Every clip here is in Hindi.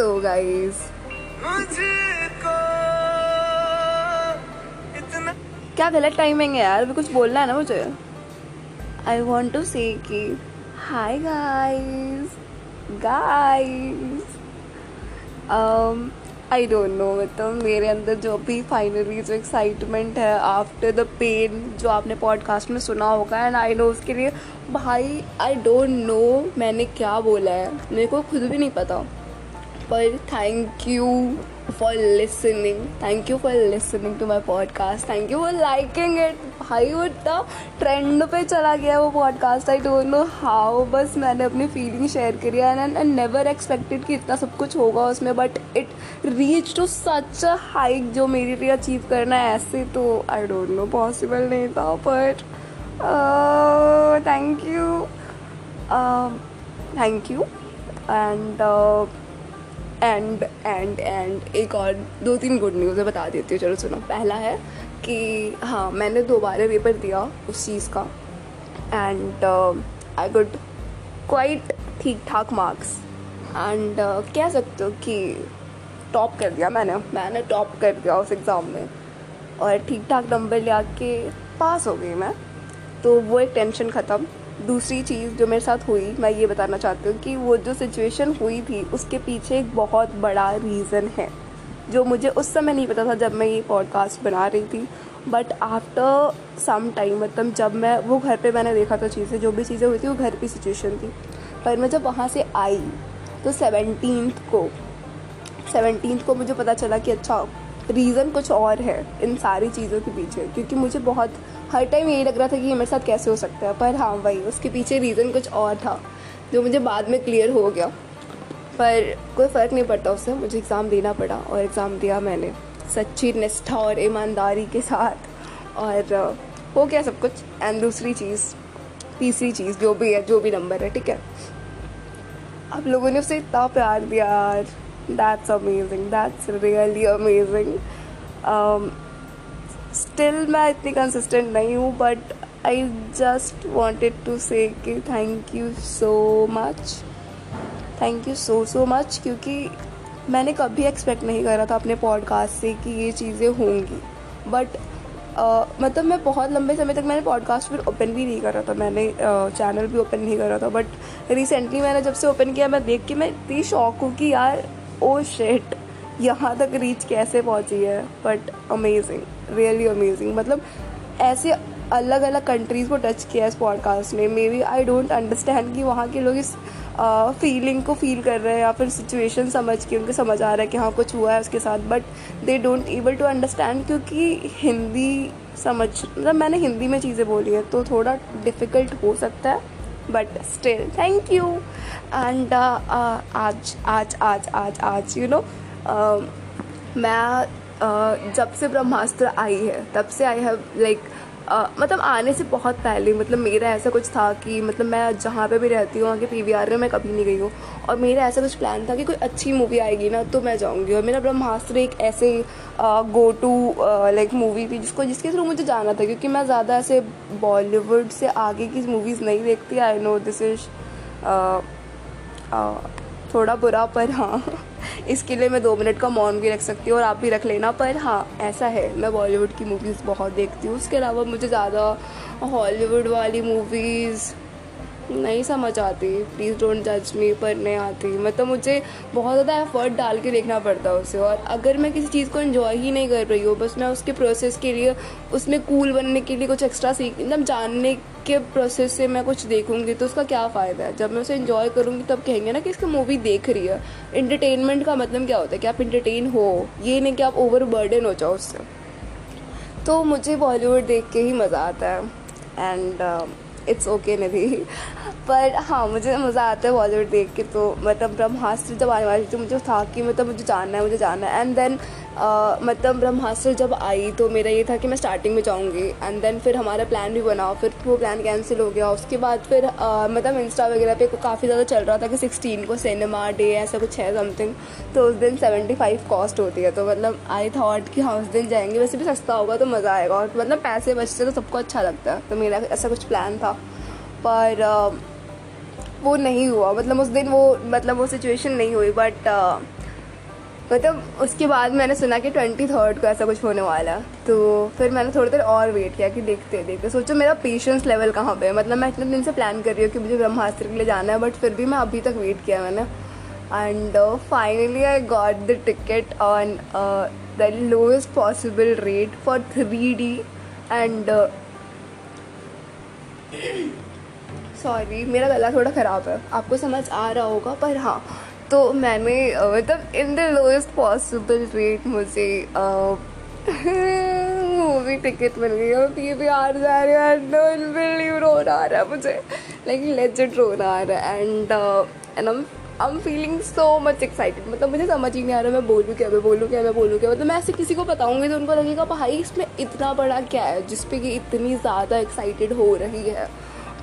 सो गाइस क्या गलत टाइमिंग है यार? भी कुछ बोलना है ना मुझे? आई वॉन्ट टू से कि hi guys guys I don't know मतलब मेरे अंदर जो भी फाइनली जो एक्साइटमेंट है आफ्टर द पेन जो आपने पॉडकास्ट में सुना होगा एंड आई नो उसके लिए भाई आई डोंट नो मैंने क्या बोला है। मेरे को खुद भी नहीं पता। पर thank you for listening thank you for listening to my podcast thank you for liking it भाई, वो इतना ट्रेंड पे चला गया वो podcast I don't know how बस मैंने अपनी फीलिंग शेयर करी एंड आई नेवर एक्सपेक्टेड कि इतना सब कुछ होगा उसमें but it reach to such a hike जो मेरे लिए अचीव करना है ऐसे तो आई डोंट नो पॉसिबल नहीं था but thank you thank you and and and and एक और दो तीन गुड न्यूज़ बता देती हूँ। चलो सुनो। पहला है कि हाँ मैंने दोबारा पेपर दिया उस चीज़ का। एंड आई गुड क्वाइट ठीक ठाक मार्क्स एंड कह सकते हो कि टॉप कर दिया मैंने। मैंने टॉप कर दिया उस एग्ज़ाम में। और ठीक ठाक नंबर ले आके पास हो गई मैं। तो वो एक टेंशन ख़त्म। दूसरी चीज़ जो मेरे साथ हुई, मैं ये बताना चाहती हूँ कि वो जो सिचुएशन हुई थी, उसके पीछे एक बहुत बड़ा रीज़न है, जो मुझे उस समय नहीं पता था जब मैं ये पॉडकास्ट बना रही थी। बट आफ्टर सम टाइम मतलब जब मैं, वो घर पे मैंने देखा था चीज़ें, जो भी चीज़ें हुई थी, वो घर की सिचुएशन थी। पर मैं जब वहाँ से आई तो सेवनटीन को सेवनटीन को मुझे पता चला कि अच्छा रीज़न कुछ और है इन सारी चीज़ों के पीछे, क्योंकि मुझे बहुत, हर टाइम यही लग रहा था कि ये मेरे साथ कैसे हो सकता है, पर हाँ भाई उसके पीछे रीज़न कुछ और था, जो मुझे बाद में क्लियर हो गया। पर कोई फ़र्क नहीं पड़ता उससे, मुझे एग्ज़ाम देना पड़ा और एग्ज़ाम दिया मैंने, सच्ची निष्ठा और ईमानदारी के साथ। और हो गया सब कुछ एंड दूसरी चीज़, तीसरी चीज़, जो भी है, जो भी नंबर है, ठीक है। आप लोगों ने उसे इतना प्यार दिया यार। That's amazing that's really amazing still मैं इतनी कंसिस्टेंट नहीं हूँ but I just wanted to say thank you so much thank you so so much क्योंकि मैंने कभी एक्सपेक्ट नहीं करा था अपने पॉडकास्ट से कि ये चीज़ें होंगी। बट Uh, मतलब मैं बहुत लंबे समय तक मैंने पॉडकास्ट फिर ओपन भी नहीं करा था। मैंने चैनल uh, भी ओपन नहीं करा था। बट रिसेंटली मैंने जब से ओपन किया मैं देख के मैं इतनी शौक हूँ कि यार ओ शेट यहाँ तक रीच कैसे पहुँची है? बट अमेजिंग रियली अमेजिंग मतलब ऐसे अलग अलग कंट्रीज़ को टच किया इस पॉडकास्ट ने। Maybe I don't understand कि वहाँ के लोग इस फीलिंग को फील कर रहे हैं या फिर सिचुएशन समझ के, उनके समझ आ रहा है कि हाँ कुछ हुआ है उसके साथ। But they don't able to understand क्योंकि हिंदी समझ मतलब मैंने हिंदी में चीज़ें बोली हैं तो थोड़ा डिफ़िकल्ट हो सकता है। But still thank you and आज आज आज आज आज यू नो मैं uh, जब से ब्रह्मास्त्र आई है तब से आई हैव लाइक मतलब आने से बहुत पहले मतलब मेरा ऐसा कुछ था कि मतलब मैं जहाँ पे भी रहती हूँ, वहाँ के पी वी में मैं कभी नहीं गई हूँ। और मेरा ऐसा कुछ प्लान था कि कोई अच्छी मूवी आएगी ना तो मैं जाऊँगी। और मेरा ब्रह्मास्त्र एक ऐसे गो टू लाइक मूवी थी जिसको, जिसके थ्रू मुझे जाना था। क्योंकि मैं ज़्यादा ऐसे बॉलीवुड से आगे की मूवीज़ नहीं देखती आई नो दिस इज़ थोड़ा बुरा, पर हाँ। इसके लिए मैं दो मिनट का मौन भी रख सकती हूँ और आप भी रख लेना, पर हाँ ऐसा है। मैं बॉलीवुड की मूवीज़ बहुत देखती हूँ। उसके अलावा मुझे ज़्यादा हॉलीवुड वाली मूवीज़ नहीं समझ आती। प्लीज़ डोंट जज मी पर नहीं आती। मतलब मुझे बहुत ज़्यादा एफर्ट डाल के देखना पड़ता है उसे। और अगर मैं किसी चीज़ को इन्जॉय ही नहीं कर रही हूँ, बस मैं उसके प्रोसेस के लिए, उसमें कूल बनने के लिए कुछ एक्स्ट्रा सीख मतलब जानने के प्रोसेस से मैं कुछ देखूँगी तो उसका क्या फ़ायदा है? जब मैं उसे इन्जॉय करूँगी, तब कहेंगे ना कि इसकी मूवी देख रही है। इंटरटेनमेंट का मतलब क्या होता है कि आप इंटरटेन हो। ये नहीं कि आप ओवर बर्डन हो जाओ उससे। तो मुझे बॉलीवुड देख के ही मज़ा आता है। एंड इट्स ओके निधि पर हाँ मुझे मज़ा आता है बॉलीवुड देख के तो मतलब ब्रह्मास्त्र जब आने वाली थी मुझे था कि मतलब मुझे जानना है, मुझे जानना है। एंड देन मतलब ब्रह्मास्त्र जब आई तो मेरा ये था कि मैं स्टार्टिंग में जाऊँगी एंड देन फिर हमारा प्लान भी बना, फिर वो प्लान कैंसिल हो गया। उसके बाद फिर मतलब इंस्टा वगैरह पे काफ़ी ज़्यादा चल रहा था कि सिक्सटीन को सिनेमा डे ऐसा कुछ है समथिंग तो उस दिन सेवेंटी फाइव कॉस्ट होती है तो मतलब आई थॉट कि हाँ उस दिन जाएँगे। वैसे भी सस्ता होगा तो मज़ा आएगा, और मतलब पैसे बचते तो सबको अच्छा लगता है तो मेरा ऐसा कुछ प्लान था। पर वो नहीं हुआ। मतलब उस दिन वो मतलब वो सिचुएशन नहीं हुई बट मतलब उसके बाद मैंने सुना कि ट्वेंटी थर्ड को ऐसा कुछ होने वाला तो फिर मैंने थोड़ी देर और वेट किया कि देखते देखते। सोचो मेरा पेशेंस लेवल कहाँ पे है? मतलब मैं इतने दिन से प्लान कर रही हूँ कि मुझे ब्रह्मास्त्र के लिए जाना है बट फिर भी मैं अभी तक वेट किया मैंने। And finally I got the ticket on the lowest possible rate for three D and sorry मेरा गला थोड़ा ख़राब है। आपको समझ आ रहा होगा, पर हाँ तो मैंने मतलब in the lowest possible rate मुझे मूवी टिकट मिल गई और पी भी आ जा रही है रोना आ रहा है मुझे। लाइक लेजेंड रोना आ रहा है and and I I am feeling so much excited मतलब मुझे समझ ही नहीं आ रहा मैं बोलूँ क्या, मैं बोलूँ क्या, मैं बोलूँ क्या। मतलब मैं ऐसे किसी को बताऊँगी तो उनको लगेगा, भाई इसमें इतना बड़ा क्या है जिसपे कि इतनी ज़्यादा एक्साइटेड हो रही है?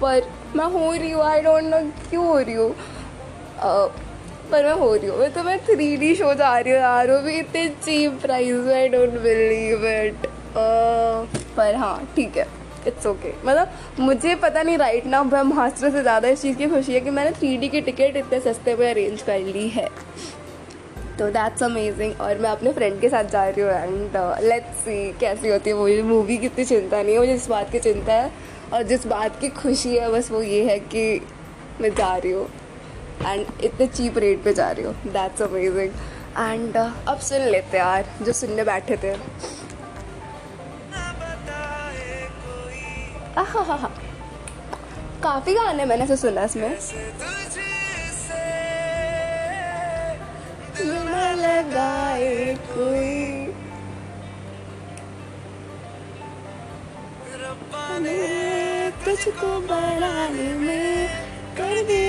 पर मैं हो रही हूँ आई डोंट नो क्यों हो रही हूँ। पर मैं हो रही हूँ। मैं तो मैं थ्री डी शो जा रही हूँ यार। वो भी इतने चीप प्राइस में आई डोंट बिलीव इट पर हाँ ठीक है। It's okay okay. मतलब मुझे पता नहीं राइट ना ब्रह्मास्त्र से ज़्यादा इस चीज़ की खुशी है कि मैंने थ्री डी की टिकट इतने सस्ते में अरेंज कर ली है। तो दैट्स अमेजिंग और मैं अपने फ्रेंड के साथ जा रही हूँ एंड लेट्स सी कैसी होती है मुझे मूवी की इतनी चिंता नहीं है। मुझे इस बात की चिंता है और जिस बात की खुशी है, बस वो ये है कि मैं जा रही हूँ। एंड इतने चीप रेट पे जा रही हो. दैट्स अमेजिंग एंड अब सुन लेते यार, जो सुनने बैठे थे. हाँ काफ़ी गाने मैंने से सुना इसमें. लगाए कोई. तुझको बनाने में कर दे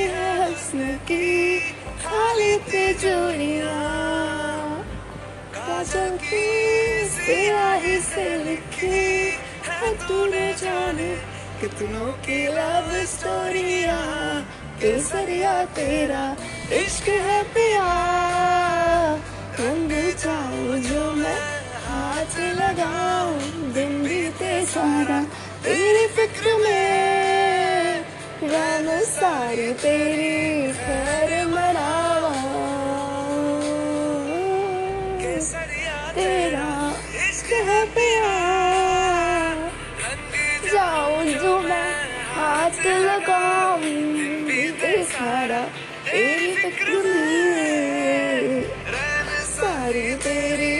हंसने की खाली पे जोड़िया की से लिखी है तूने जाने कितनों की लव स्टोरिया केसरिया तेरा, इश्क है पिया। रंग जाऊँ जो मैं हाथ लगाऊँ, दिन बीते सारा तेरी फ़िक्र में। राम सारी तेरी खैर मनावा। तेरा इश्क है प्यार। जाऊँ जो मैं हाथ लगाऊँ बीते सारा तेरी में सारी तेरी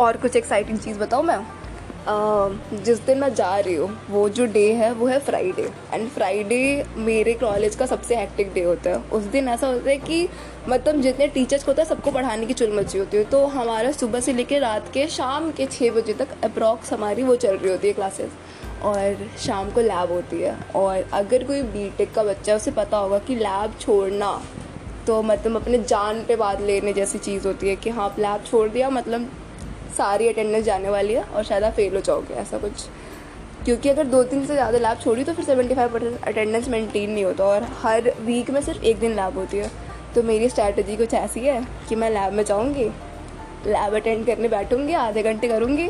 और कुछ एक्साइटिंग चीज़ बताऊँ मैं uh, जिस दिन मैं जा रही हूँ वो जो डे है वो है फ्राइडे एंड फ्राइडे मेरे कॉलेज का सबसे हेक्टिक डे होता है। उस दिन ऐसा होता है कि मतलब जितने टीचर्स को होता है सबको पढ़ाने की चुल मची होती है। तो हमारा सुबह से लेकर रात के शाम के छः बजे तक अप्रॉक्स हमारी वो चल रही होती है क्लासेस और शाम को लैब होती है। और अगर कोई बीटेक का बच्चा उसे पता होगा कि लैब छोड़ना तो मतलब अपने जान पे बात लेने जैसी चीज़ होती है कि हाँ आप लैब छोड़ दिया मतलब सारी अटेंडेंस जाने वाली है और शायद आप फेल हो जाओगे, ऐसा कुछ। क्योंकि अगर दो दिन से ज़्यादा लैब छोड़ी तो फिर seventy five percent attendance maintain नहीं होता और हर वीक में सिर्फ़ एक दिन लैब होती है। तो मेरी स्ट्रैटेजी कुछ ऐसी है कि मैं लैब में जाऊँगी लैब अटेंड करने बैठूँगी, आधे घंटे करूँगी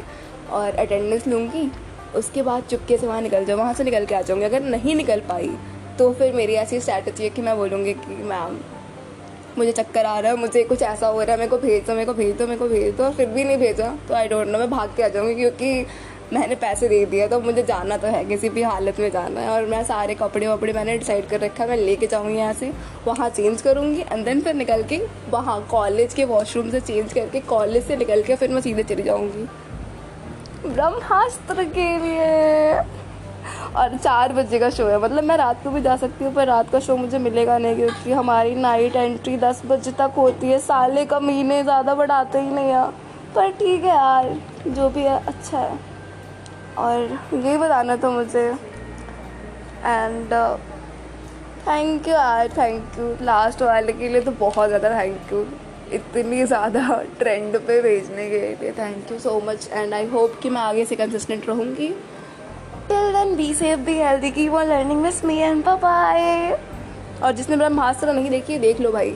और अटेंडेंस लूँगी, उसके बाद चुपके से वहाँ निकल जाऊँ, वहाँ से निकल के आ जाऊँगी। अगर नहीं निकल पाई तो फिर मेरी ऐसी स्ट्रैटेजी है कि मैं बोलूँगी कि, मैम मुझे चक्कर आ रहा है, मुझे कुछ ऐसा हो रहा है, मेरे को भेज दो, मेरे को भेज दो, मेरे को भेज दो, फिर भी नहीं भेजा। तो आई डोंट नो मैं भाग के आ जाऊँगी क्योंकि मैंने पैसे दे दिए तो मुझे जाना तो है, किसी भी हालत में जाना है। और मैं सारे कपड़े वपड़े मैंने डिसाइड कर रखा है, मैं लेके जाऊँगी यहाँ से, वहाँ चेंज करूँगी एंड देन फिर निकल के वहाँ कॉलेज के वॉशरूम से चेंज करके कॉलेज से निकल के फिर मैं सीधे चली जाऊँगी। ब्रह्मास्त्र के लिए। और चार बजे का शो है। मतलब मैं रात को भी जा सकती हूँ, पर रात का शो मुझे मिलेगा नहीं क्योंकि हमारी नाइट एंट्री दस बजे तक होती है। साले का महीने ज़्यादा बढ़ाते ही नहीं है। पर ठीक है यार, जो भी है अच्छा है। और ये बताना था मुझे। एंड थैंक यू यार थैंक यू लास्ट वाले के लिए तो बहुत ज़्यादा थैंक यू इतनी ज़्यादा ट्रेंड पे भेजने के लिए thank you so much and I hope कि मैं आगे से कंसिस्टेंट रहूँगी। Till then be safe be healthy की वो learning with me and bye और जिसने मेरा मास्टर नहीं देखी देख लो भाई।